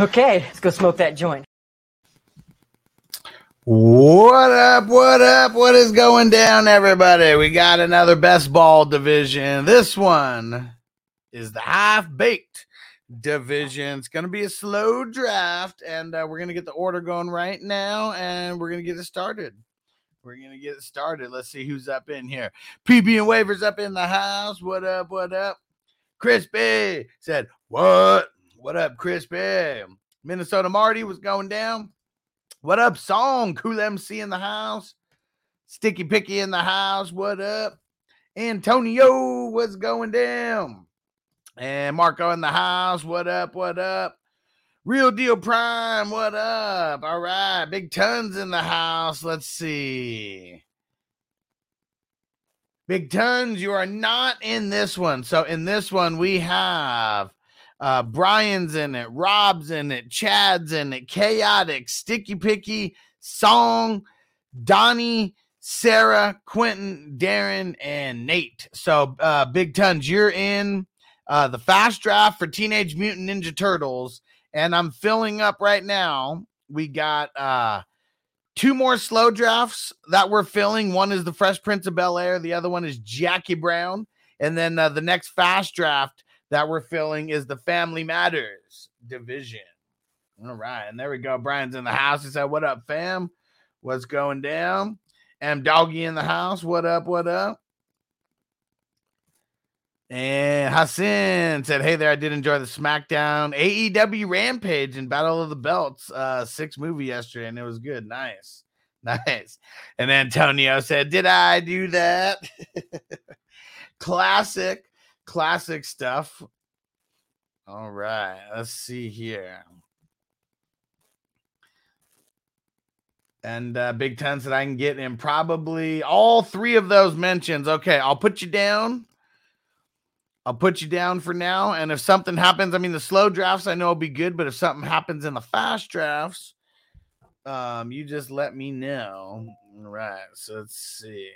Okay, let's go smoke that joint. What up? What up? What is going down, everybody? We got another best ball division. This one is the half baked division. It's going to be a slow draft, and uh, we're going to get the order going right now, and we're going to get it started. We're going to get it started. Let's see who's up in here. PB and Waivers up in the house. What up? What up? Crispy said, What? What up, Crispy? Minnesota Marty was going down. What up, song? Cool MC in the house. Sticky Picky in the house. What up? Antonio, what's going down? And Marco in the house. What up? What up? Real Deal Prime. What up? All right. Big Tons in the house. Let's see. Big Tons, you are not in this one. So in this one, we have uh, Brian's in it, Rob's in it, Chad's in it, Chaotic, Sticky Picky, Song, Donnie, Sarah, Quentin, Darren, and Nate. So, uh, Big Tons, you're in uh, the fast draft for Teenage Mutant Ninja Turtles, and I'm filling up right now. We got uh, two more slow drafts that we're filling. One is the Fresh Prince of Bel Air, the other one is Jackie Brown, and then uh, the next fast draft that we're filling is the Family Matters division. All right, and there we go. Brian's in the house. He said, "What up, fam? What's going down?" M Doggy in the house. What up? What up? And Hassan said, Hey there, I did enjoy the SmackDown AEW Rampage and Battle of the Belts uh six movie yesterday, and it was good. Nice, nice. And Antonio said, Did I do that? classic, classic stuff. All right, let's see here. And uh, Big Ten that I can get in probably all three of those mentions. Okay, I'll put you down. I'll put you down for now. And if something happens, I mean, the slow drafts I know will be good, but if something happens in the fast drafts, um, you just let me know. All right. So let's see.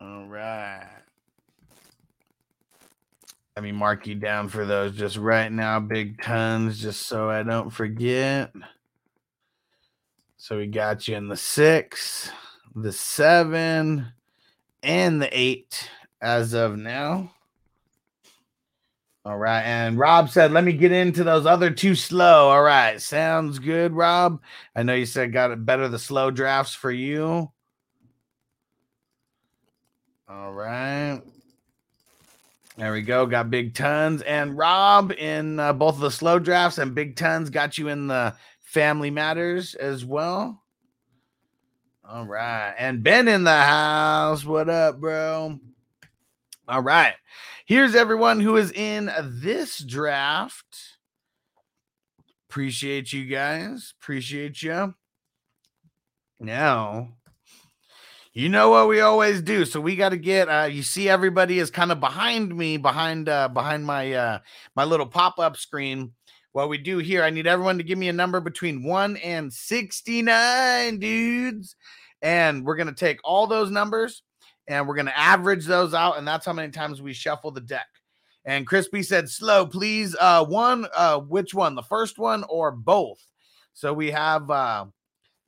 All right. Let me mark you down for those just right now, big tons, just so I don't forget. So we got you in the six, the seven, and the eight as of now. All right. And Rob said, let me get into those other two slow. All right. Sounds good, Rob. I know you said got it better the slow drafts for you. All right. There we go. Got big tons. And Rob in uh, both of the slow drafts and big tons got you in the family matters as well. All right. And Ben in the house. What up, bro? All right. Here's everyone who is in this draft. Appreciate you guys. Appreciate you. Now, you know what we always do. So we got to get uh you see everybody is kind of behind me, behind uh behind my uh my little pop-up screen. What we do here, I need everyone to give me a number between 1 and 69, dudes. And we're going to take all those numbers and we're going to average those out and that's how many times we shuffle the deck. And Crispy said, slow, please. Uh, one, uh, which one? The first one or both? So we have uh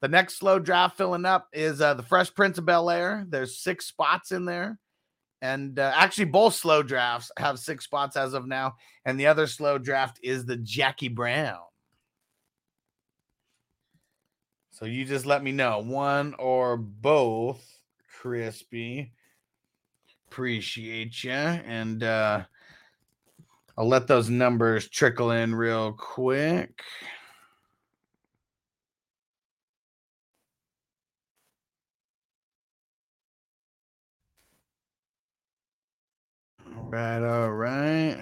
the next slow draft filling up is uh the Fresh Prince of Bel Air. There's six spots in there. And uh, actually, both slow drafts have six spots as of now. And the other slow draft is the Jackie Brown. So you just let me know one or both, Crispy. Appreciate you. And uh, I'll let those numbers trickle in real quick. Right, all right.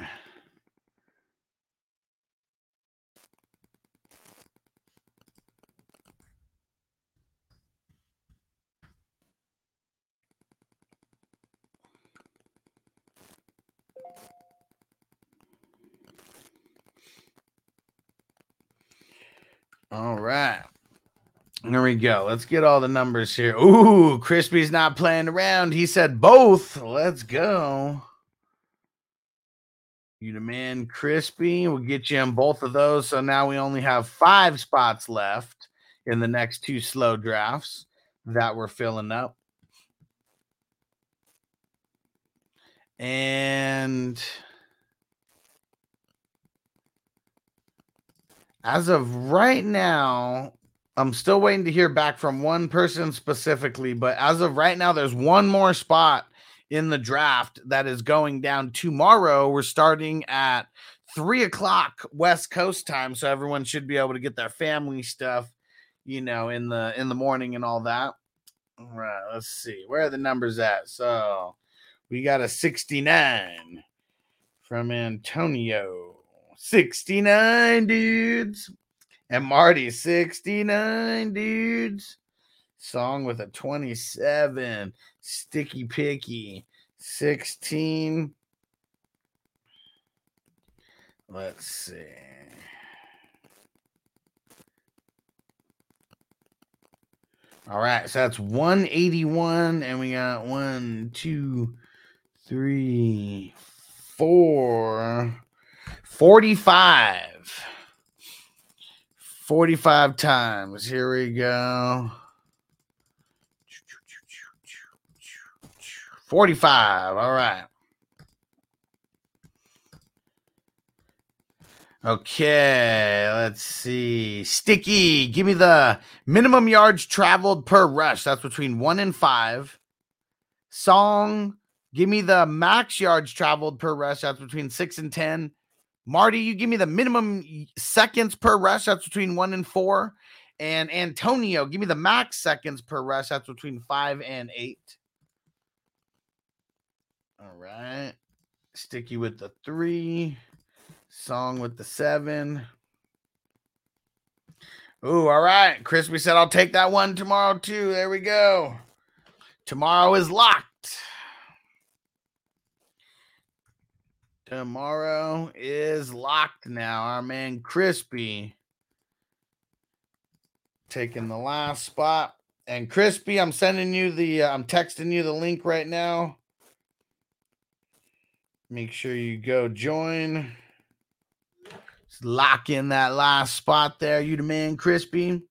All right. There we go. Let's get all the numbers here. Ooh, Crispy's not playing around. He said both. Let's go. You demand Crispy. We'll get you in both of those. So now we only have five spots left in the next two slow drafts that we're filling up. And as of right now, I'm still waiting to hear back from one person specifically, but as of right now, there's one more spot in the draft that is going down tomorrow. We're starting at three o'clock West Coast time, so everyone should be able to get their family stuff, you know, in the in the morning and all that. All right, let's see where are the numbers at. So we got a 69 from Antonio. 69 dudes. And Marty, 69 dudes. Song with a 27. Sticky Picky, 16. Let's see. All right, so that's 181, and we got one, two, three, four, 45. 45 times. Here we go. 45. All right. Okay, let's see. Sticky, give me the minimum yards traveled per rush. That's between one and five. Song, give me the max yards traveled per rush. That's between six and 10. Marty, you give me the minimum seconds per rush. That's between one and four. And Antonio, give me the max seconds per rush. That's between five and eight. All right. Sticky with the three. Song with the seven. Ooh, all right. Crispy said I'll take that one tomorrow too. There we go. Tomorrow is locked. Tomorrow is locked now. Our man Crispy taking the last spot. And Crispy, I'm sending you the, uh, I'm texting you the link right now. Make sure you go join. Just lock in that last spot there. You the man, Crispy.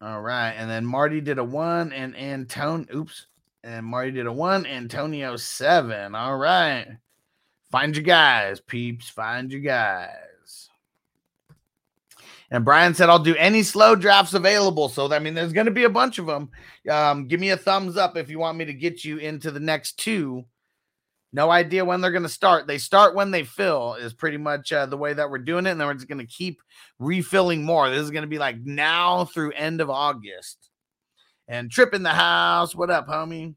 All right. And then Marty did a one and Antone. Oops. And Marty did a one. Antonio seven. All right. Find your guys, peeps. Find your guys. And Brian said, I'll do any slow drafts available. So, I mean, there's going to be a bunch of them. Um, give me a thumbs up if you want me to get you into the next two. No idea when they're going to start. They start when they fill, is pretty much uh, the way that we're doing it. And then we're just going to keep refilling more. This is going to be like now through end of August. And Trip in the house. What up, homie?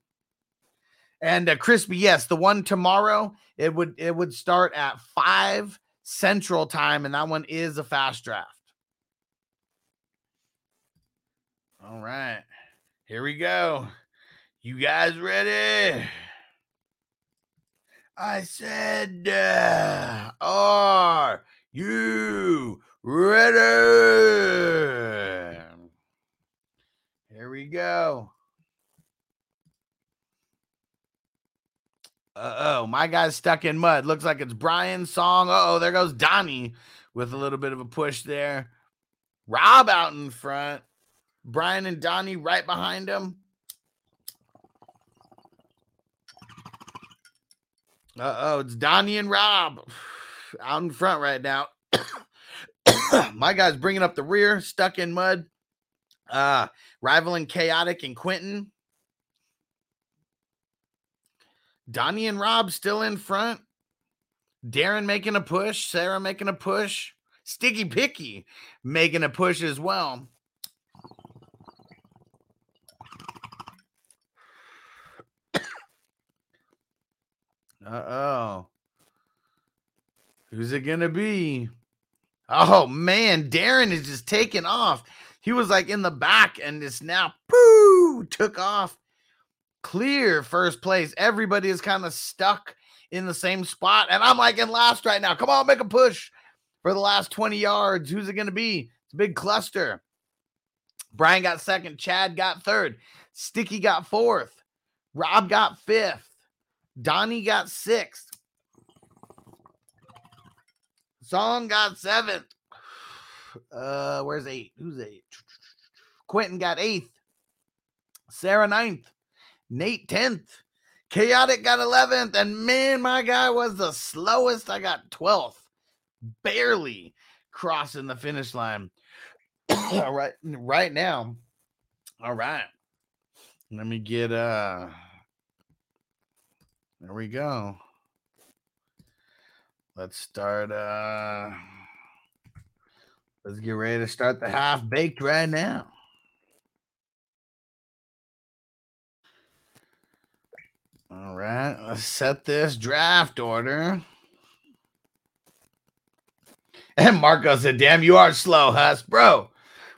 And uh, crispy, yes, the one tomorrow it would it would start at five central time, and that one is a fast draft. All right, here we go. You guys ready? I said, uh, are you ready? Here we go. Uh, oh, my guy's stuck in mud. Looks like it's Brian's song. Oh, there goes Donnie with a little bit of a push there. Rob out in front. Brian and Donnie right behind him. Uh oh, it's Donnie and Rob out in front right now. My guy's bringing up the rear, stuck in mud. Uh, rivaling Chaotic and Quentin. Donnie and Rob still in front. Darren making a push. Sarah making a push. Sticky Picky making a push as well. Uh oh. Who's it to be? Oh, man. Darren is just taking off. He was like in the back and it's now, poo, took off. Clear first place. Everybody is kind of stuck in the same spot. And I'm like in last right now. Come on, make a push for the last 20 yards. Who's it to be? It's a big cluster. Brian got second. Chad got third. Sticky got fourth. Rob got fifth. Donnie got sixth. Song got seventh. Uh, where's eight? Who's eight? Quentin got eighth. Sarah ninth. Nate tenth. Chaotic got eleventh. And man, my guy was the slowest. I got twelfth. Barely crossing the finish line. all right, right now. All right. Let me get uh there we go. Let's start uh let's get ready to start the half baked right now. All right, let's set this draft order. And Marco said, Damn, you are slow, Huss. Bro,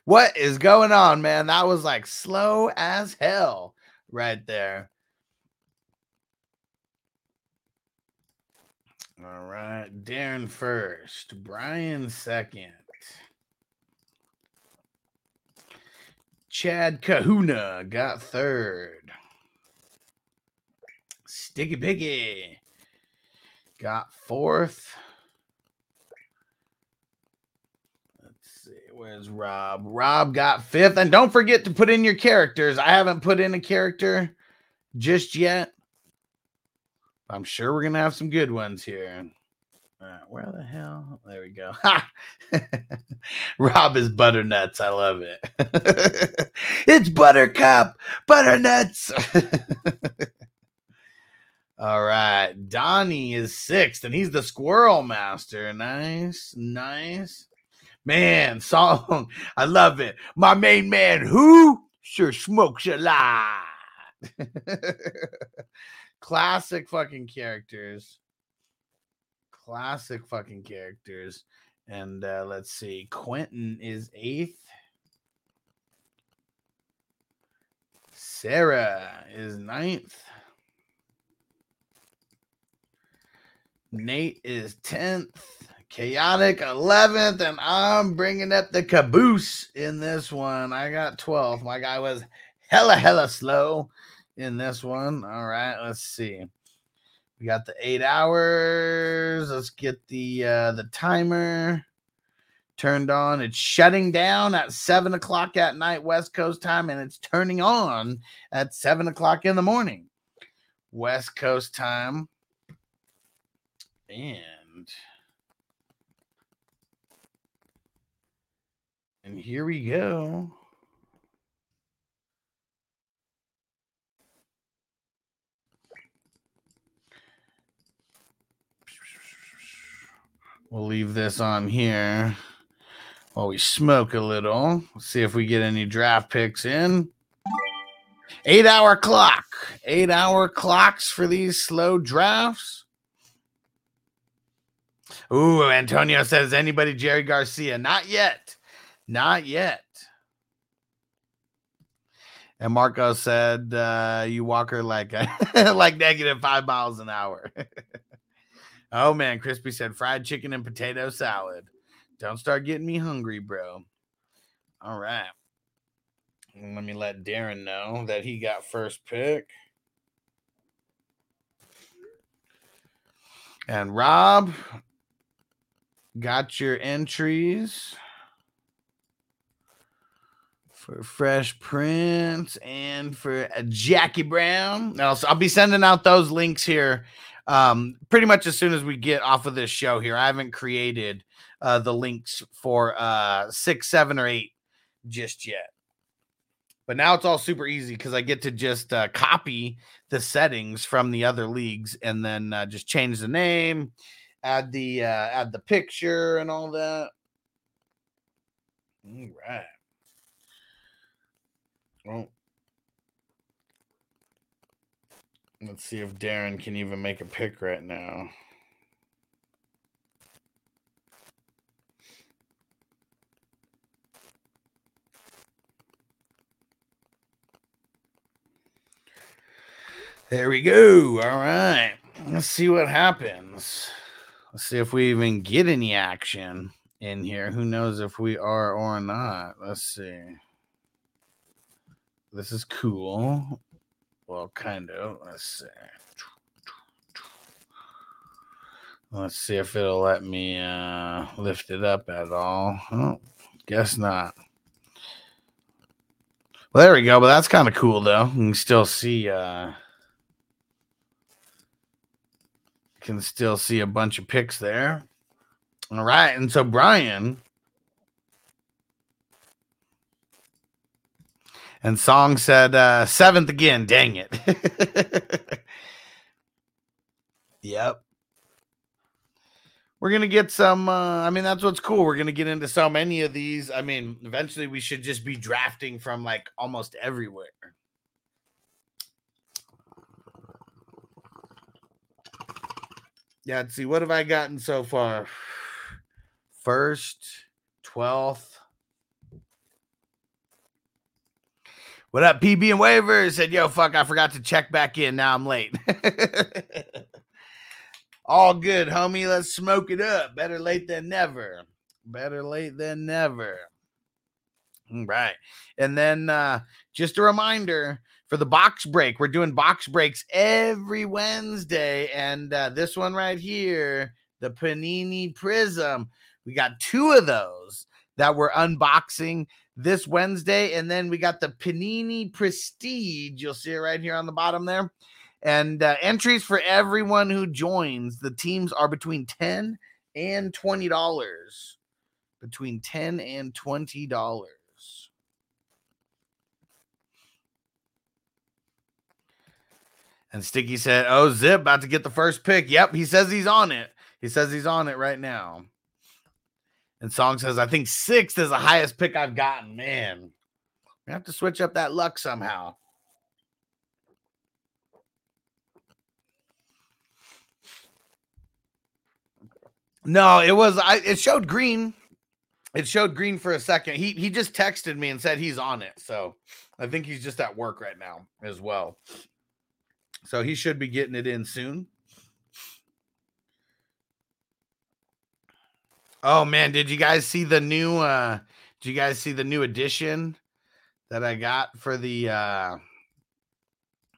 what is going on, man? That was like slow as hell right there. All right. Darren first. Brian second. Chad Kahuna got third. Sticky Piggy got fourth. Let's see. Where's Rob? Rob got fifth. And don't forget to put in your characters. I haven't put in a character just yet. I'm sure we're gonna have some good ones here. Uh, where the hell? There we go. Ha! Rob is butternuts. I love it. it's Buttercup, butternuts. All right. Donnie is sixth, and he's the squirrel master. Nice, nice. Man, song. I love it. My main man, who sure smokes a lot. Classic fucking characters. Classic fucking characters. And uh, let's see. Quentin is eighth. Sarah is ninth. Nate is 10th. Chaotic 11th. And I'm bringing up the caboose in this one. I got 12th. My guy was hella, hella slow in this one. All right, let's see. We got the eight hours. Let's get the uh, the timer turned on. It's shutting down at seven o'clock at night West Coast time, and it's turning on at seven o'clock in the morning West Coast time. And and here we go. We'll leave this on here while we smoke a little. Let's see if we get any draft picks in. Eight hour clock. Eight hour clocks for these slow drafts. Ooh, Antonio says anybody Jerry Garcia? Not yet. Not yet. And Marco said, uh, "You walk her like like negative five miles an hour." Oh man, Crispy said fried chicken and potato salad. Don't start getting me hungry, bro. All right. Let me let Darren know that he got first pick. And Rob got your entries for Fresh Prince and for uh, Jackie Brown. I'll, I'll be sending out those links here um, pretty much as soon as we get off of this show here. I haven't created uh, the links for uh, six, seven, or eight just yet. But now it's all super easy because I get to just uh, copy the settings from the other leagues and then uh, just change the name, add the uh, add the picture and all that. All right. Well, let's see if Darren can even make a pick right now. There we go. All right. Let's see what happens. Let's see if we even get any action in here. Who knows if we are or not? Let's see. This is cool. Well, kind of. Let's see. Let's see if it'll let me uh, lift it up at all. Oh, guess not. Well, there we go. But that's kind of cool, though. You can still see. Uh, can still see a bunch of pics there. All right. And so Brian and Song said uh seventh again. Dang it. yep. We're gonna get some uh I mean that's what's cool. We're gonna get into so many of these. I mean, eventually we should just be drafting from like almost everywhere. Yeah, let's see. What have I gotten so far? First, 12th. What up, PB and waivers? Said, yo, fuck, I forgot to check back in. Now I'm late. All good, homie. Let's smoke it up. Better late than never. Better late than never. All right. And then uh just a reminder for the box break. We're doing box breaks every Wednesday. And uh, this one right here, the Panini Prism, we got two of those that we're unboxing this Wednesday. And then we got the Panini Prestige. You'll see it right here on the bottom there. And uh, entries for everyone who joins. The teams are between 10 and $20. Between 10 and $20. And Sticky said, Oh, Zip about to get the first pick. Yep, he says he's on it. He says he's on it right now. And Song says, I think sixth is the highest pick I've gotten. Man, we have to switch up that luck somehow. No, it was I it showed green. It showed green for a second. He he just texted me and said he's on it. So I think he's just at work right now as well. So he should be getting it in soon. Oh man, did you guys see the new uh did you guys see the new edition that I got for the uh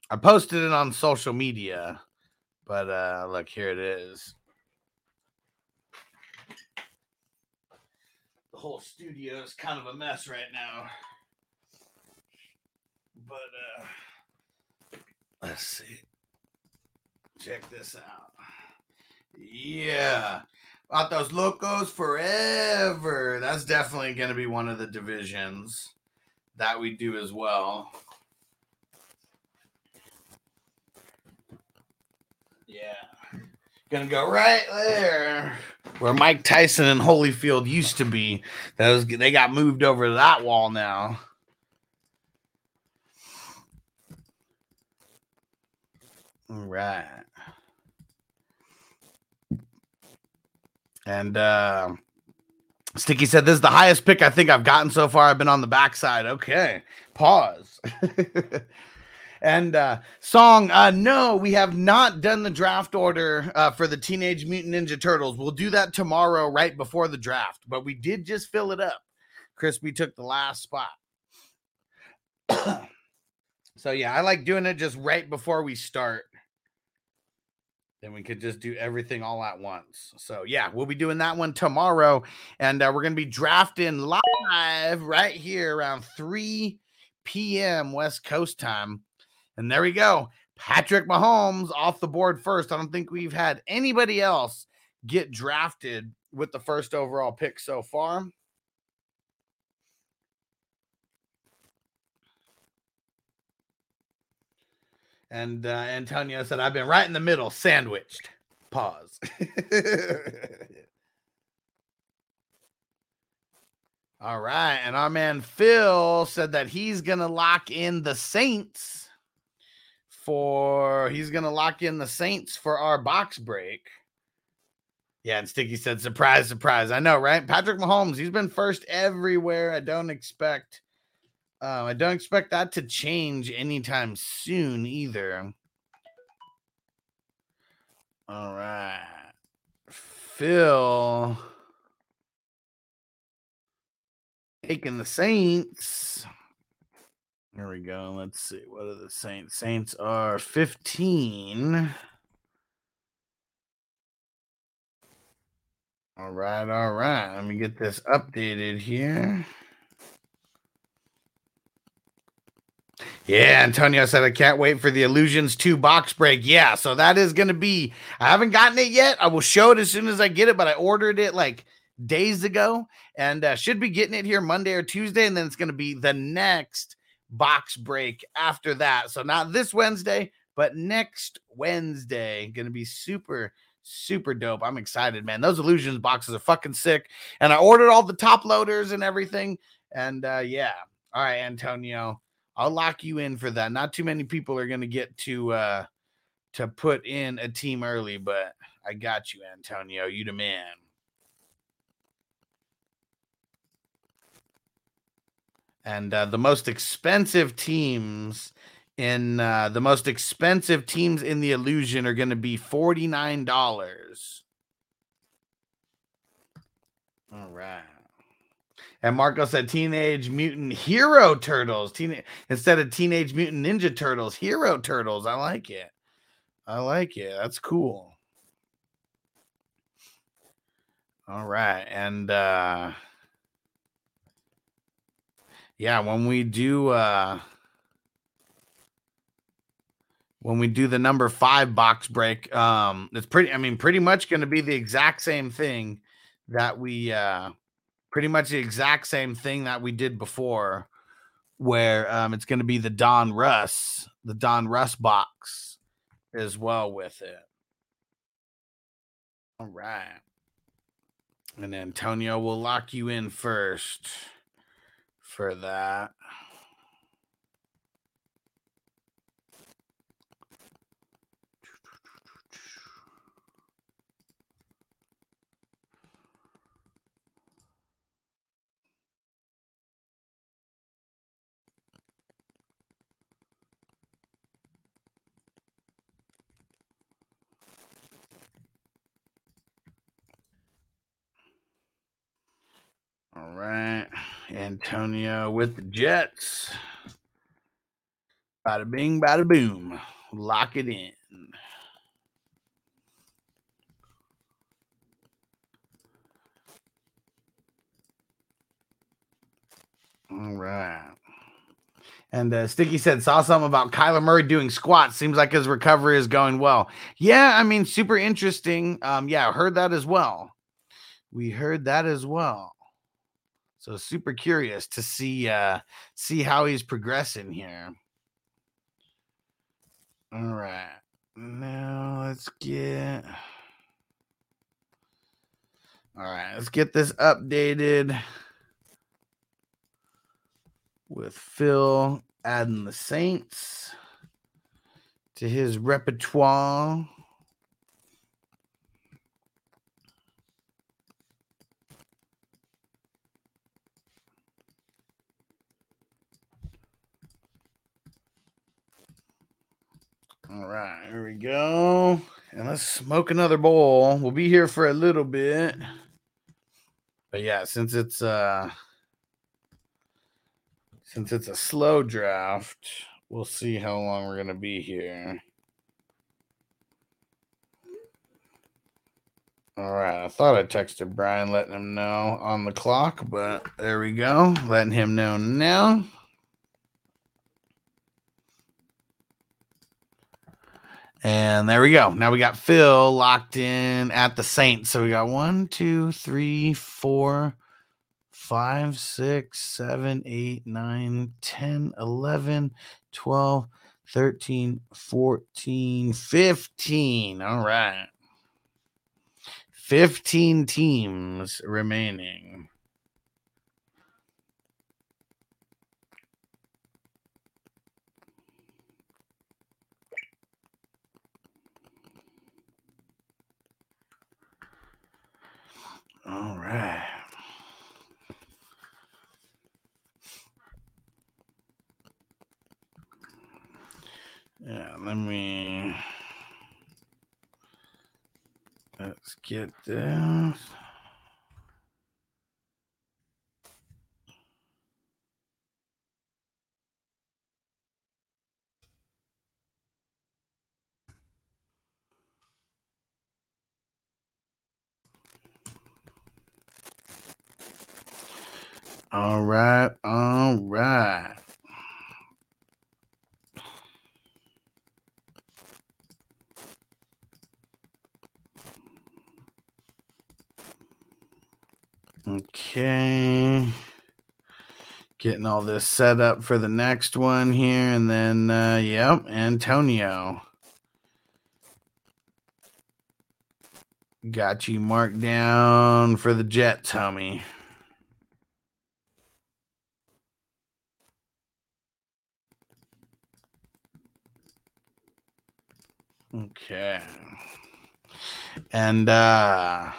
I posted it on social media, but uh look here it is. The whole studio is kind of a mess right now. But uh Let's see. Check this out. Yeah. About those locos forever. That's definitely going to be one of the divisions that we do as well. Yeah. Gonna go right there where Mike Tyson and Holyfield used to be. Those they got moved over to that wall now. All right. And uh Sticky said this is the highest pick I think I've gotten so far. I've been on the backside. Okay. Pause. and uh song, uh no, we have not done the draft order uh for the Teenage Mutant Ninja Turtles. We'll do that tomorrow right before the draft, but we did just fill it up. Crispy took the last spot. so yeah, I like doing it just right before we start then we could just do everything all at once. So yeah, we'll be doing that one tomorrow, and uh, we're gonna be drafting live right here around 3 p.m. West Coast time. And there we go. Patrick Mahomes off the board first. I don't think we've had anybody else get drafted with the first overall pick so far. And uh, Antonio said, I've been right in the middle, sandwiched. Pause. All right. And our man Phil said that he's going to lock in the Saints for, he's going to lock in the Saints for our box break. Yeah. And Sticky said, surprise, surprise. I know, right? Patrick Mahomes, he's been first everywhere. I don't expect uh, I don't expect that to change anytime soon either. All right. Phil taking the Saints. There we go. Let's see. What are the Saints? Saints are 15. All right. All right. Let me get this updated here. Yeah, Antonio said I can't wait for the Illusions 2 box break. Yeah, so that is going to be I haven't gotten it yet. I will show it as soon as I get it, but I ordered it like days ago and uh, should be getting it here Monday or Tuesday and then it's going to be the next box break after that. So not this Wednesday, but next Wednesday. Going to be super super dope. I'm excited, man. Those Illusions boxes are fucking sick. And I ordered all the top loaders and everything and uh yeah. All right, Antonio. I'll lock you in for that. Not too many people are going to get to uh to put in a team early, but I got you, Antonio. You the man. And uh, the most expensive teams in uh, the most expensive teams in the illusion are going to be forty nine dollars. All right. And Marco said Teenage Mutant Hero Turtles. Teen- instead of Teenage Mutant Ninja Turtles, Hero Turtles. I like it. I like it. That's cool. All right. And uh yeah, when we do uh when we do the number 5 box break, um it's pretty I mean pretty much going to be the exact same thing that we uh pretty much the exact same thing that we did before, where um, it's going to be the Donruss, the Donruss box as well with it. All right. And Antonio will lock you in first for that. All right. Antonio with the Jets. Bada bing, bada boom. Lock it in. All right. And uh, Sticky said, saw something about Kyler Murray doing squats. Seems like his recovery is going well. Yeah, I mean, super interesting. Um, yeah, heard that as well. We heard that as well. So super curious to see uh see how he's progressing here. All right. Now let's get All right, let's get this updated with Phil adding the Saints to his repertoire. All right, here we go. And let's smoke another bowl. We'll be here for a little bit. But yeah, since it's uh since it's a slow draft, we'll see how long we're gonna be here. All right. I thought I texted Brian letting him know on the clock, but there we go. Letting him know now. And there we go. Now we got Phil locked in at the Saints. So we got one, two, three, four, five, six, seven, eight, nine, 10, 11, 12, 13, 14, 15. All right. 15 teams remaining. All right. Yeah, let me. Let's get this. All right, all right. Okay. Getting all this set up for the next one here. And then, uh, yep, Antonio. Got you marked down for the Jets, homie. Okay. And uh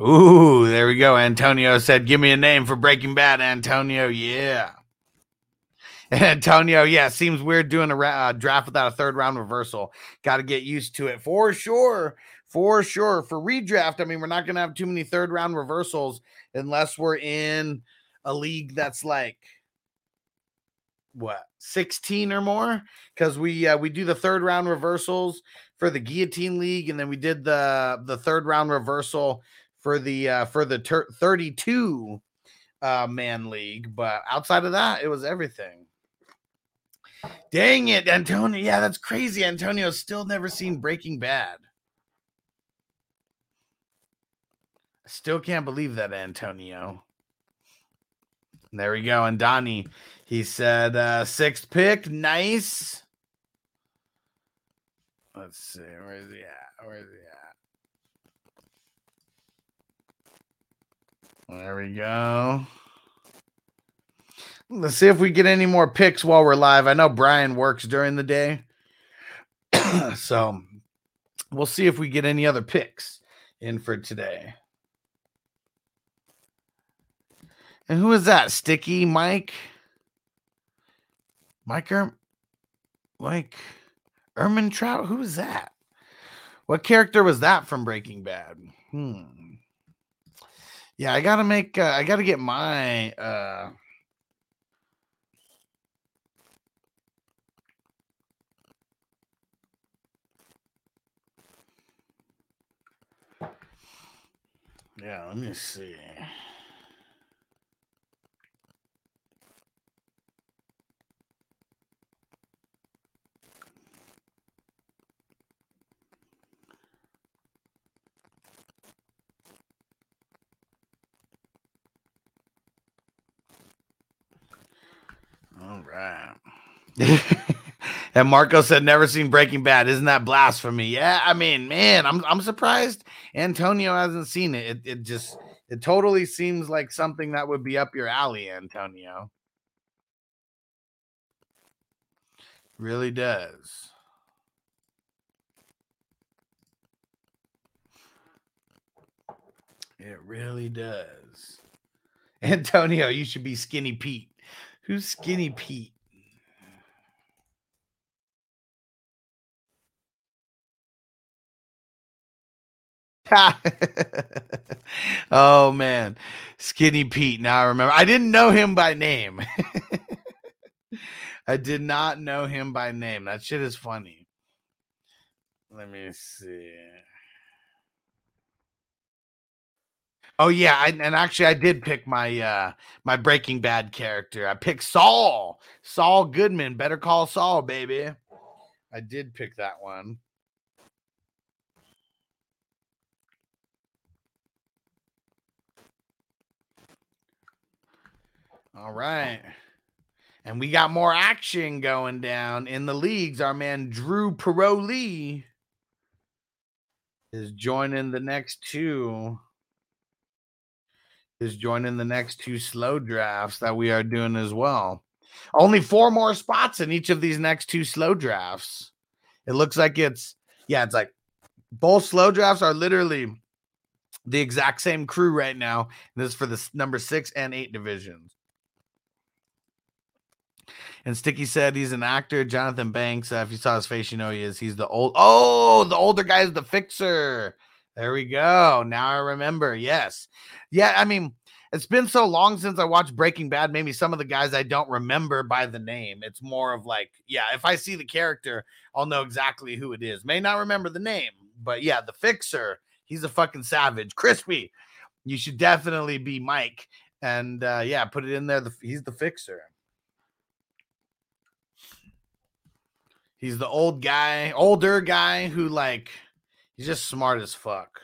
Ooh, there we go. Antonio said, "Give me a name for Breaking Bad." Antonio, yeah. Antonio, yeah, seems weird doing a ra- uh, draft without a third round reversal. Got to get used to it for sure. For sure. For redraft, I mean, we're not going to have too many third round reversals unless we're in a league that's like what 16 or more? Because we uh, we do the third round reversals for the guillotine league and then we did the the third round reversal for the uh for the ter- 32 uh man league but outside of that it was everything. Dang it antonio yeah that's crazy antonio's still never seen breaking bad. Still can't believe that antonio. There we go and donnie he said uh sixth pick nice let's see where's he at where's he at There we go. Let's see if we get any more picks while we're live. I know Brian works during the day. so we'll see if we get any other picks in for today. And who is that? Sticky Mike? Mike Erm Mike Ehrmantraut? Who is that? What character was that from Breaking Bad? Hmm. Yeah, I gotta make. Uh, I gotta get my. uh Yeah, let me see. All right. and Marco said, "Never seen Breaking Bad. Isn't that blasphemy?" Yeah, I mean, man, I'm I'm surprised Antonio hasn't seen it. It, it just it totally seems like something that would be up your alley, Antonio. Really does. It really does. Antonio, you should be Skinny Pete. Who's Skinny Pete? oh man, Skinny Pete. Now I remember. I didn't know him by name. I did not know him by name. That shit is funny. Let me see. Oh yeah, I, and actually I did pick my uh my Breaking Bad character. I picked Saul. Saul Goodman. Better call Saul, baby. I did pick that one. All right. And we got more action going down in the leagues. Our man Drew Paroli is joining the next two. Is joining the next two slow drafts that we are doing as well. Only four more spots in each of these next two slow drafts. It looks like it's yeah, it's like both slow drafts are literally the exact same crew right now. This is for the number six and eight divisions. And Sticky said he's an actor. Jonathan Banks. Uh, if you saw his face, you know he is. He's the old. Oh, the older guy is the fixer. There we go. Now I remember. Yes. Yeah. I mean, it's been so long since I watched Breaking Bad. Maybe some of the guys I don't remember by the name. It's more of like, yeah, if I see the character, I'll know exactly who it is. May not remember the name, but yeah, the fixer. He's a fucking savage. Crispy. You should definitely be Mike. And uh, yeah, put it in there. The, he's the fixer. He's the old guy, older guy who like he's just smart as fuck.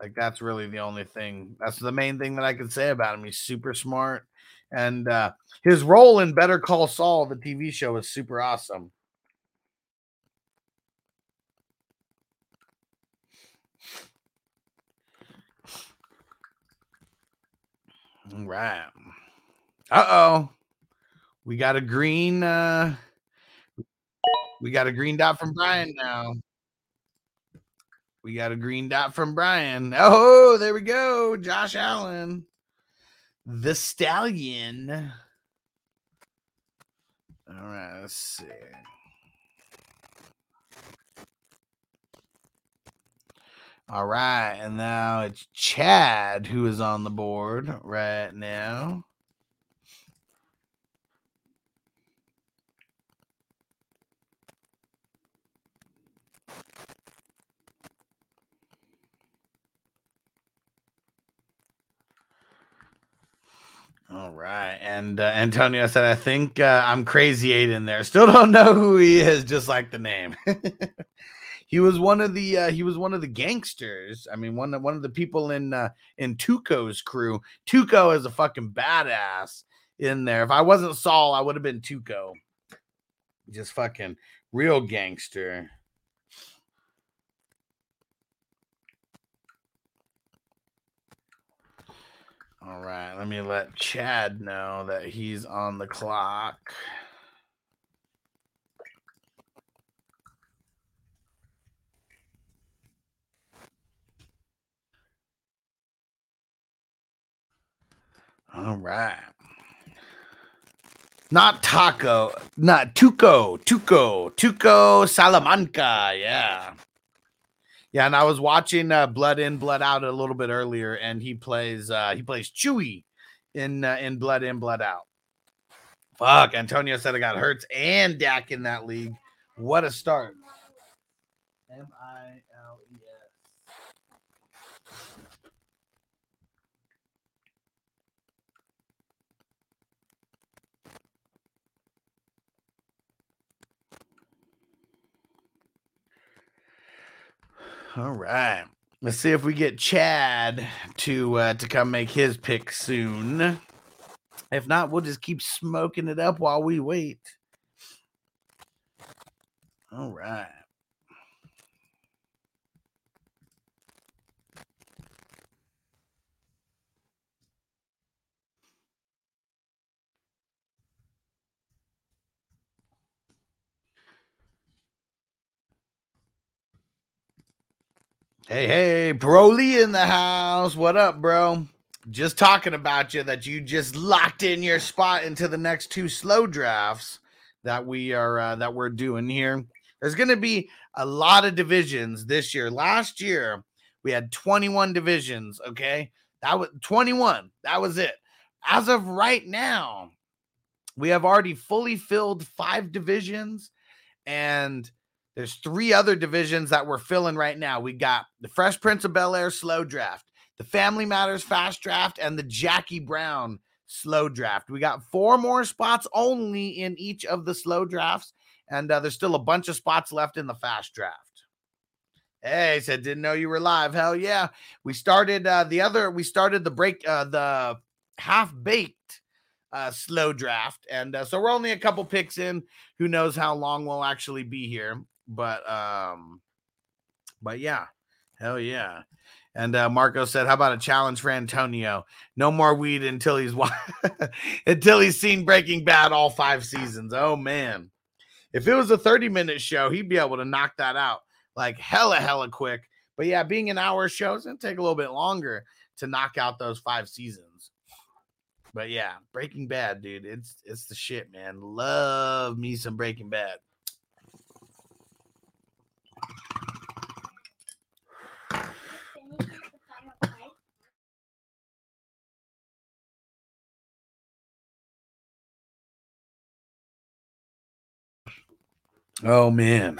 Like that's really the only thing. That's the main thing that I can say about him. He's super smart. And uh his role in Better Call Saul, the TV show, is super awesome. All right. Uh-oh. We got a green uh we got a green dot from Brian now. We got a green dot from Brian. Oh, there we go. Josh Allen. The Stallion. All right, let's see. All right, and now it's Chad who is on the board right now. All right. And uh, Antonio said, I think uh, I'm crazy eight in there. Still don't know who he is, just like the name. he was one of the uh, he was one of the gangsters. I mean, one of one of the people in uh, in Tuco's crew. Tuco is a fucking badass in there. If I wasn't Saul, I would have been Tuco. Just fucking real gangster. All right, let me let Chad know that he's on the clock. All right. Not taco, not Tuco, Tuco, Tuco Salamanca. Yeah. Yeah, and I was watching uh, Blood In, Blood Out a little bit earlier, and he plays uh he plays Chewy in uh, in Blood In, Blood Out. Fuck, Antonio said I got Hurts and Dak in that league. What a start. M I All right. Let's see if we get Chad to uh, to come make his pick soon. If not, we'll just keep smoking it up while we wait. All right. Hey, hey, Broly in the house. What up, bro? Just talking about you that you just locked in your spot into the next two slow drafts that we are uh, that we're doing here. There's going to be a lot of divisions this year. Last year we had 21 divisions, okay? That was 21. That was it. As of right now, we have already fully filled 5 divisions and there's three other divisions that we're filling right now. We got the Fresh Prince of Bel Air slow draft, the Family Matters fast draft, and the Jackie Brown slow draft. We got four more spots only in each of the slow drafts, and uh, there's still a bunch of spots left in the fast draft. Hey, said didn't know you were live. Hell yeah. We started uh the other we started the break uh the half baked uh slow draft and uh, so we're only a couple picks in. Who knows how long we'll actually be here, but um but yeah. Hell yeah. And uh, Marco said, "How about a challenge for Antonio? No more weed until he's until he's seen Breaking Bad all five seasons. Oh man, if it was a thirty minute show, he'd be able to knock that out like hella hella quick. But yeah, being an hour show is gonna take a little bit longer to knock out those five seasons. But yeah, Breaking Bad, dude, it's it's the shit, man. Love me some Breaking Bad. Oh man.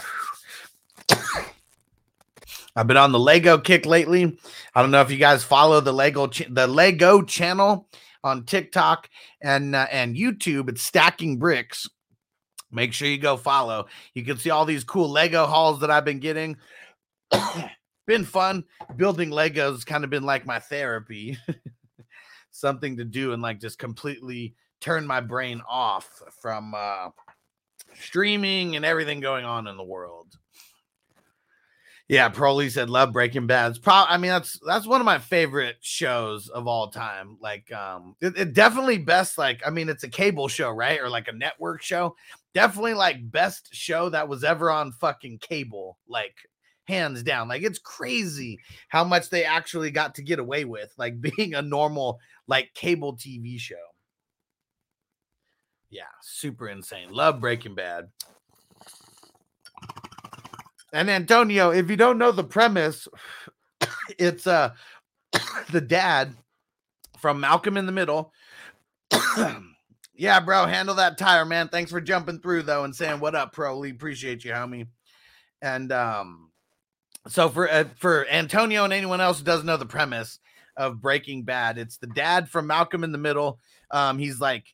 I've been on the Lego kick lately. I don't know if you guys follow the Lego the Lego channel on TikTok and uh, and YouTube. It's Stacking Bricks. Make sure you go follow. You can see all these cool Lego hauls that I've been getting. been fun building Legos. Kind of been like my therapy. Something to do and like just completely turn my brain off from uh, streaming and everything going on in the world. Yeah, Broly said love Breaking Bad. It's probably I mean that's that's one of my favorite shows of all time. Like um it, it definitely best like I mean it's a cable show, right? Or like a network show. Definitely like best show that was ever on fucking cable. Like hands down. Like it's crazy how much they actually got to get away with like being a normal like cable TV show. Yeah, super insane. Love Breaking Bad. And Antonio, if you don't know the premise, it's uh the dad from Malcolm in the Middle. yeah, bro, handle that tire, man. Thanks for jumping through though and saying what up, pro. We appreciate you, homie. And um so for uh, for Antonio and anyone else who doesn't know the premise of Breaking Bad, it's the dad from Malcolm in the Middle. Um he's like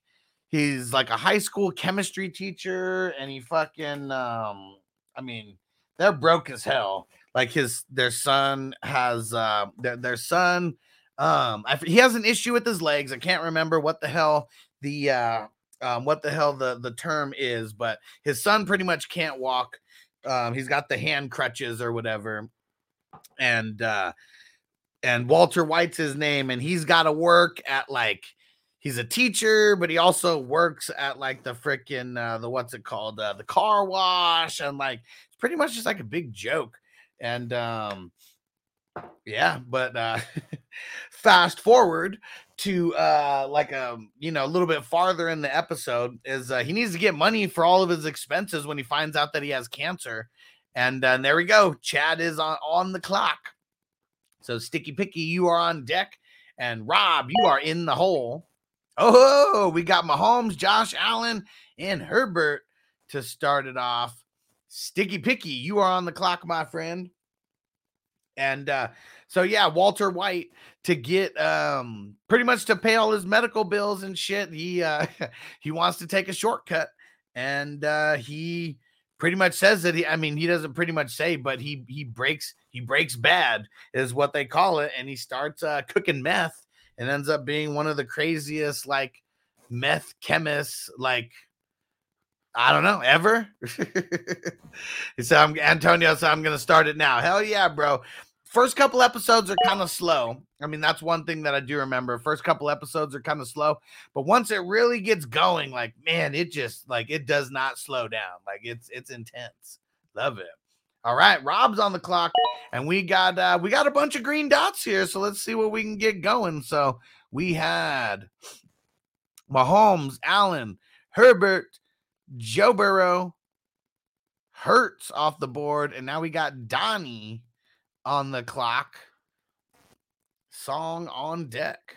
he's like a high school chemistry teacher and he fucking um I mean they're broke as hell. Like his their son has uh their, their son um I, he has an issue with his legs. I can't remember what the hell the uh um what the hell the the term is, but his son pretty much can't walk. Um he's got the hand crutches or whatever. And uh and Walter White's his name and he's got to work at like he's a teacher, but he also works at like the freaking uh the what's it called? Uh, the car wash and like it's pretty much just like a big joke. And um yeah, but uh fast forward to uh like a you know a little bit farther in the episode is uh, he needs to get money for all of his expenses when he finds out that he has cancer. And, uh, and there we go. Chad is on on the clock. So Sticky Picky, you are on deck, and Rob, you are in the hole. Oh, we got Mahomes, Josh Allen, and Herbert to start it off. Sticky Picky, you are on the clock, my friend. And uh, so yeah, Walter White to get um pretty much to pay all his medical bills and shit. He uh he wants to take a shortcut and uh he pretty much says that he I mean he doesn't pretty much say, but he he breaks he breaks bad is what they call it, and he starts uh cooking meth and ends up being one of the craziest like meth chemists like I don't know ever. he said, "I'm Antonio." So I'm gonna start it now. Hell yeah, bro! First couple episodes are kind of slow. I mean, that's one thing that I do remember. First couple episodes are kind of slow, but once it really gets going, like man, it just like it does not slow down. Like it's it's intense. Love it. All right, Rob's on the clock, and we got uh we got a bunch of green dots here. So let's see what we can get going. So we had Mahomes, Allen, Herbert, Joe Burrow, Hurts off the board, and now we got Donnie on the clock. Song on deck.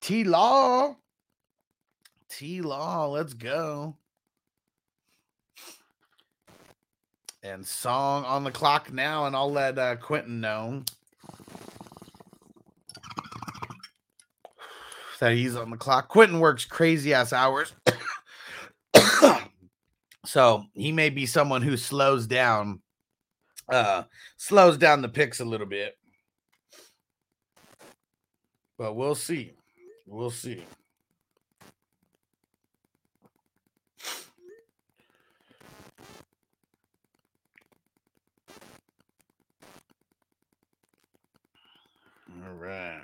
T Law. T Law, let's go. And song on the clock now, and I'll let uh, Quentin know that he's on the clock. Quentin works crazy ass hours. so he may be someone who slows down uh slows down the picks a little bit. But we'll see. We'll see. All right.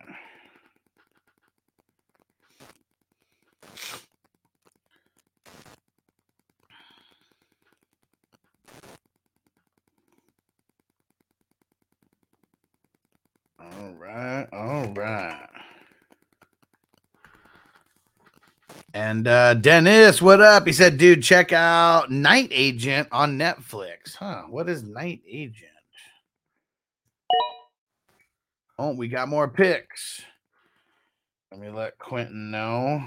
All right. All right. And uh Dennis, what up? He said, dude, check out Night Agent on Netflix. Huh. What is Night Agent? Oh, we got more picks. Let me let Quentin know.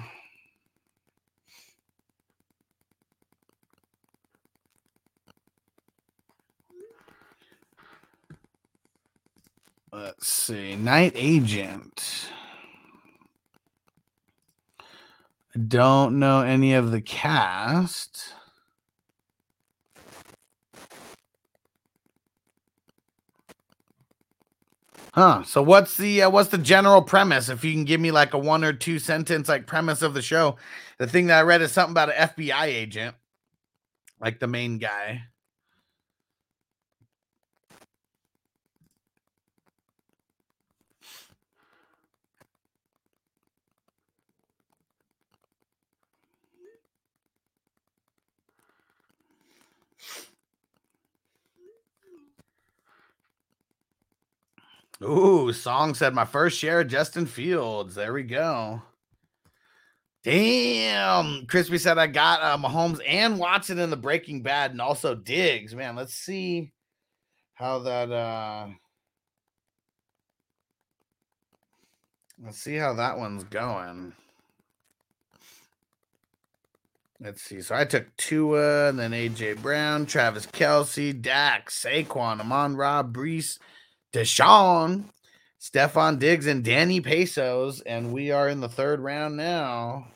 Let's see. Night Agent. I don't know any of the cast. Huh. So what's the uh, what's the general premise? If you can give me like a one or two sentence like premise of the show. The thing that I read is something about an FBI agent, like the main guy. Ooh, song said my first share of Justin Fields. There we go. Damn. Crispy said I got uh, Mahomes and Watson in the Breaking Bad and also Diggs. Man, let's see how that uh let's see how that one's going. Let's see. So I took Tua, and then AJ Brown, Travis Kelce, Dax, Saquon, Amon Rob, Breece, Deshaun, Stefon Diggs, and Danny Pesos. And we are in the third round now.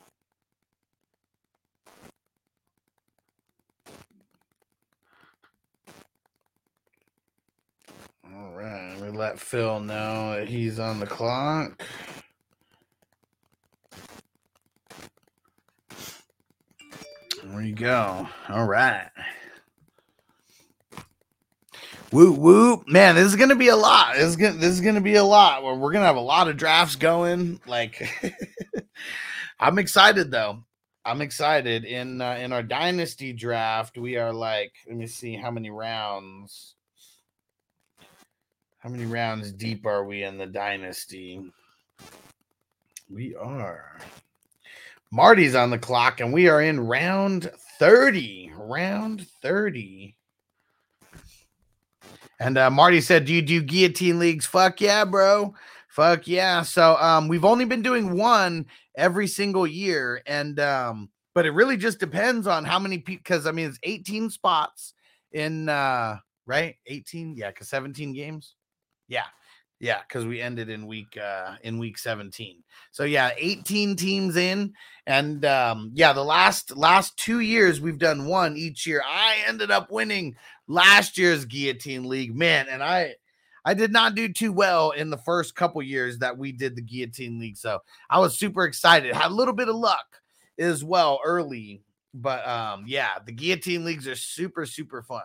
All right. We let Phil know that he's on the clock. There you go. All right. Woo woo, man! This is gonna be a lot. This is gonna this is gonna be a lot. We're, gonna have a lot of drafts going. Like, I'm excited though. I'm excited in uh, in our dynasty draft. We are like, let me see how many rounds. How many rounds deep are we in the dynasty? We are. Marty's on the clock, and we are in round 30. Round 30. And uh, Marty said, Do you do guillotine leagues? Fuck yeah, bro. Fuck yeah. So um, we've only been doing one every single year. And um, but it really just depends on how many people because I mean it's 18 spots in uh right? 18, yeah, because 17 games. Yeah. Yeah, because we ended in week uh in week 17. So yeah, 18 teams in. And um, yeah, the last last two years we've done one each year. I ended up winning last year's guillotine league, man, and I I did not do too well in the first couple years that we did the guillotine league. So I was super excited. Had a little bit of luck as well early, but um, yeah, the guillotine leagues are super super fun,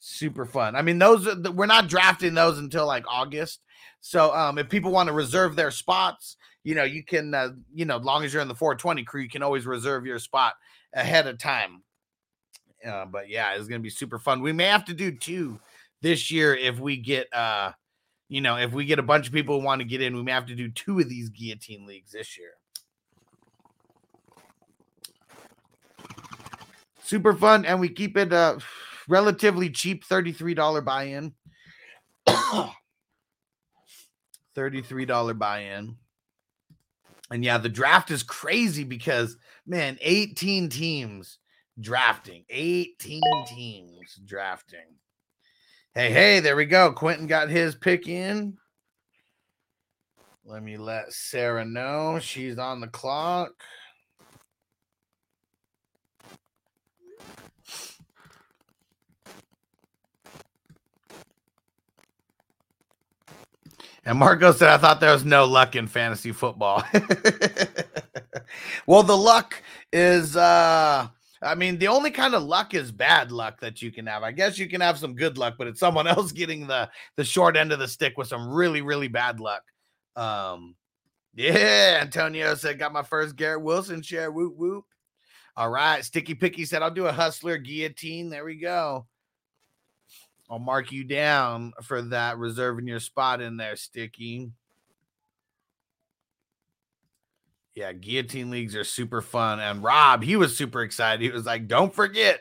super fun. I mean, those are we're not drafting those until like August. So um, if people want to reserve their spots, you know, you can, uh, you know, long as you're in the 420 crew, you can always reserve your spot ahead of time. Uh, but yeah, it's gonna be super fun. We may have to do two this year if we get, uh, you know, if we get a bunch of people who want to get in, we may have to do two of these guillotine leagues this year. Super fun, and we keep it uh relatively cheap, $33 buy-in. $33 buy-in. And yeah, the draft is crazy because man, 18 teams drafting. 18 teams drafting. Hey, hey, there we go. Quentin got his pick in. Let me let Sarah know she's on the clock. And Marco said, I thought there was no luck in fantasy football. well, the luck is uh I mean, the only kind of luck is bad luck that you can have. I guess you can have some good luck, but it's someone else getting the the short end of the stick with some really, really bad luck. Um, yeah, Antonio said, got my first Garrett Wilson share. Whoop whoop. All right. Sticky Picky said, I'll do a hustler guillotine. There we go. I'll mark you down for that, reserving your spot in there, Sticky. Yeah, guillotine leagues are super fun. And Rob, he was super excited. He was like, Don't forget.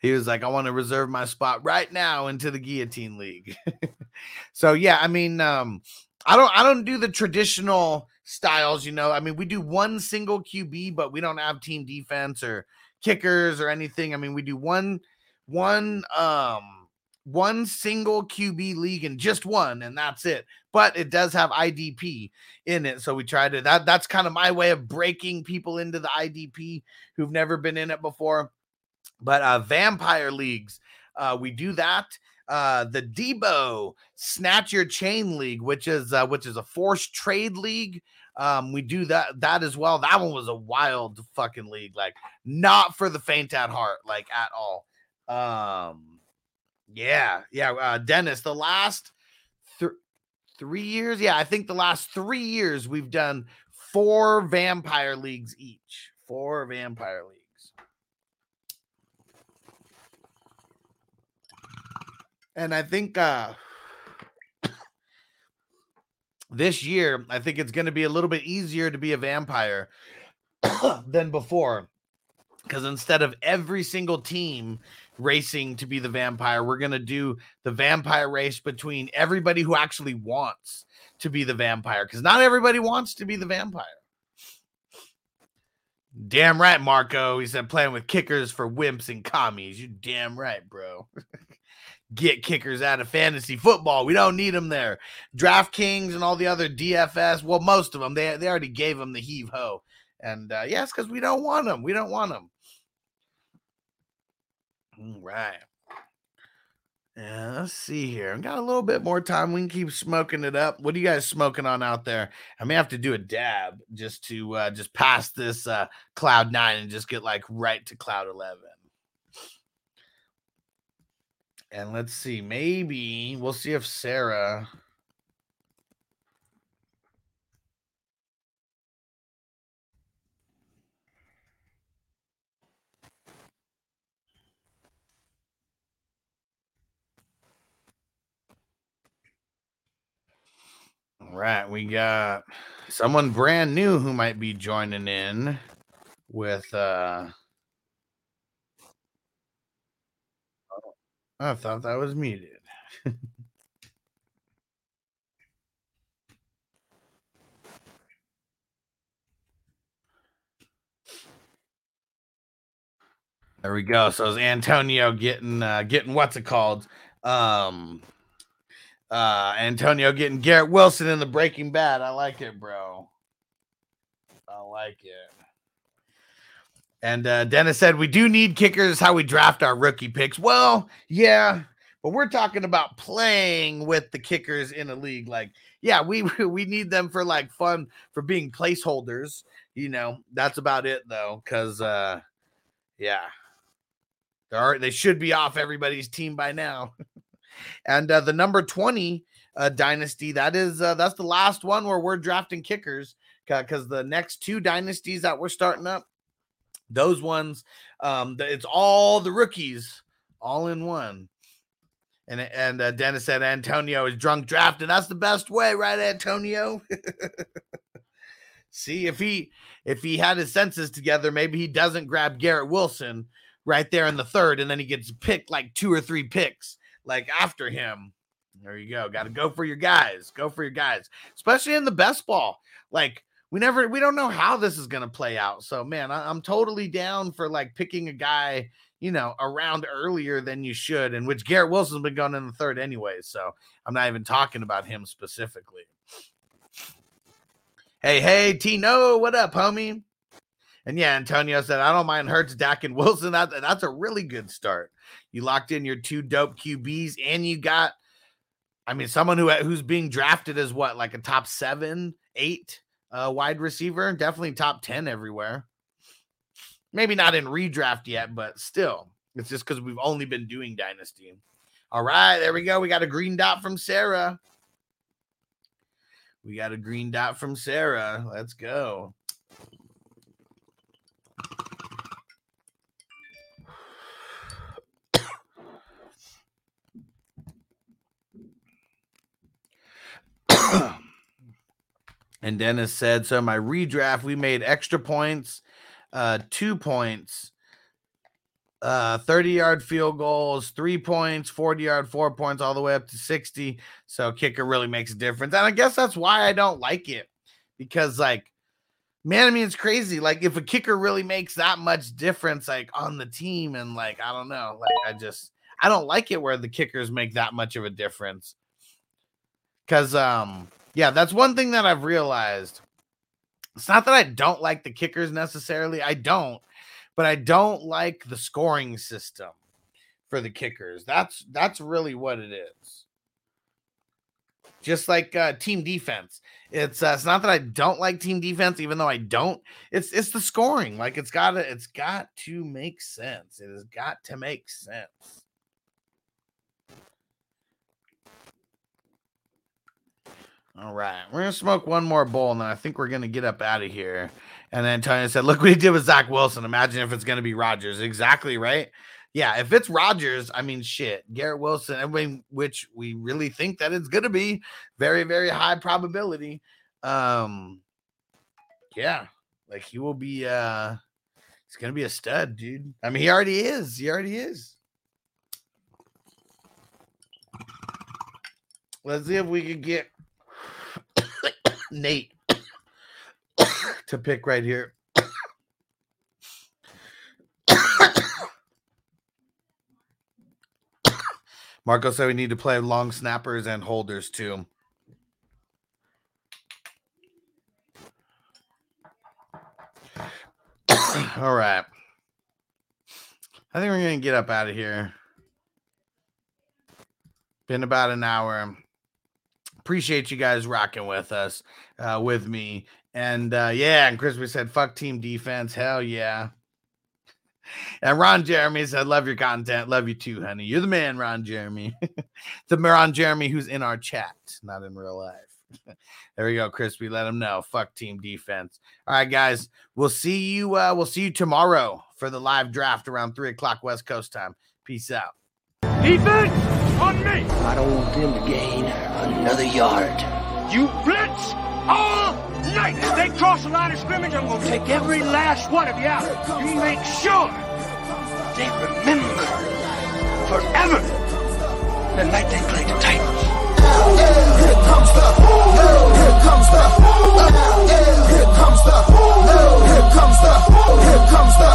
He was like, I want to reserve my spot right now into the guillotine league. so yeah, I mean, um, I don't I don't do the traditional styles, you know. I mean, we do one single QB, but we don't have team defense or kickers or anything. I mean, we do one one um one single QB league and just one, and that's it. But it does have IDP in it. So we try to that that's kind of my way of breaking people into the IDP who've never been in it before. But uh vampire leagues, uh, we do that. Uh the Debo Snatch Your Chain League, which is uh which is a forced trade league. Um, we do that that as well. That one was a wild fucking league, like not for the faint at heart, like at all. Um yeah, yeah. Uh, Dennis, the last th- three years, yeah, I think the last three years we've done four vampire leagues each. Four vampire leagues. And I think uh this year, I think it's going to be a little bit easier to be a vampire than before. Because instead of every single team racing to be the vampire. We're going to do the vampire race between everybody who actually wants to be the vampire because not everybody wants to be the vampire. Damn right, Marco. He said playing with kickers for wimps and commies. You damn right, bro. Get kickers out of fantasy football. We don't need them there. DraftKings and all the other DFS. Well, most of them they they already gave them the heave ho, and uh, yes, because we don't want them. We don't want them. All right. Yeah, let's see here. I've got a little bit more time. We can keep smoking it up. What are you guys smoking on out there? I may have to do a dab just to uh just pass this uh cloud nine and just get like right to cloud 11. And let's see, maybe we'll see if Sarah All right, we got someone brand new who might be joining in with uh oh, I thought that was muted. there we go. So is Antonio getting uh getting what's it called? Um uh Antonio getting Garrett Wilson in the Breaking Bad. I like it, bro. I like it. And uh, Dennis said we do need kickers. How we draft our rookie picks? Well, yeah, but we're talking about playing with the kickers in a league. Like, yeah, we we need them for like fun for being placeholders. You know, that's about it though. Because uh, yeah, they are they should be off everybody's team by now. And uh, the number 20 uh, dynasty, that is uh, that's the last one where we're drafting kickers because the next two dynasties that we're starting up, those ones, um, it's all the rookies all in one. And and uh, Dennis said Antonio is drunk drafting. That's the best way, right, Antonio? See if he if he had his senses together, maybe he doesn't grab Garrett Wilson right there in the third, and then he gets picked like two or three picks like after him. There you go. Got to go for your guys. Go for your guys, especially in the best ball. Like we never, we don't know how this is going to play out. So man, I, am totally down for like picking a guy, you know, around earlier than you should, and which Garrett Wilson's been going in the third anyway. So I'm not even talking about him specifically. Hey, hey, Tino, what up, homie? And yeah, Antonio said, I don't mind Hurts, Dak, and Wilson. That, that's a really good start. You locked in your two dope QBs, and you got, I mean, someone who who's being drafted as what, like a top seven, eight uh, wide receiver, definitely top 10 everywhere. Maybe not in redraft yet, but still, it's just because we've only been doing Dynasty. All right, there we go. We got a green dot from Sarah. We got a green dot from Sarah. Let's go. And Dennis said, so my redraft, we made extra points, uh, two points, uh 30 yard field goals, three points, 40 yard, four points, all the way up to 60. So kicker really makes a difference. And I guess that's why I don't like it. Because like, man, I mean it's crazy. Like if a kicker really makes that much difference, like on the team, and like I don't know, like I just I don't like it where the kickers make that much of a difference. Cause um, yeah, that's one thing that I've realized. It's not that I don't like the kickers necessarily. I don't but I don't like the scoring system for the kickers. That's that's really what it is. Just like uh, team defense, it's uh, it's not that I don't like team defense, even though I don't. It's it's the scoring. Like it's got to it's got to make sense. It has got to make sense. All right, we're gonna smoke one more bowl, and then I think we're gonna get up out of here. And then Tony said, "Look what he did with Zach Wilson. Imagine if it's gonna be Rodgers. Exactly right. Yeah, if it's Rodgers, I mean, shit, Garrett Wilson. I mean, which we really think that it's gonna be very, very high probability. Um, yeah, like he will be. uh He's gonna be a stud, dude. I mean, he already is. He already is. Let's see if we could get Nate to pick right here. Marco said we need to play long snappers and holders too. All right. I think we're going to get up out of here. Been about an hour. Appreciate you guys rocking with us, uh, with me. And uh, yeah, and Crispy said, fuck team defense. Hell yeah. And Ron Jeremy said, Love your content. Love you too, honey. You're the man, Ron Jeremy. the Ron Jeremy who's in our chat, not in real life. there we go, Crispy. Let him know. Fuck team defense. All right, guys. We'll see you. Uh, we'll see you tomorrow for the live draft around three o'clock West Coast time. Peace out. Defense on me! I don't want them to gain another yard. You blitz all night! If they cross the line of scrimmage, I'm gonna take every last one of you out. You make sure they remember forever the night they played the Titans. Here comes the, here comes the, here comes the, here comes the, here comes the,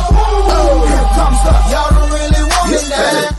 here comes the, y'all don't really want it now.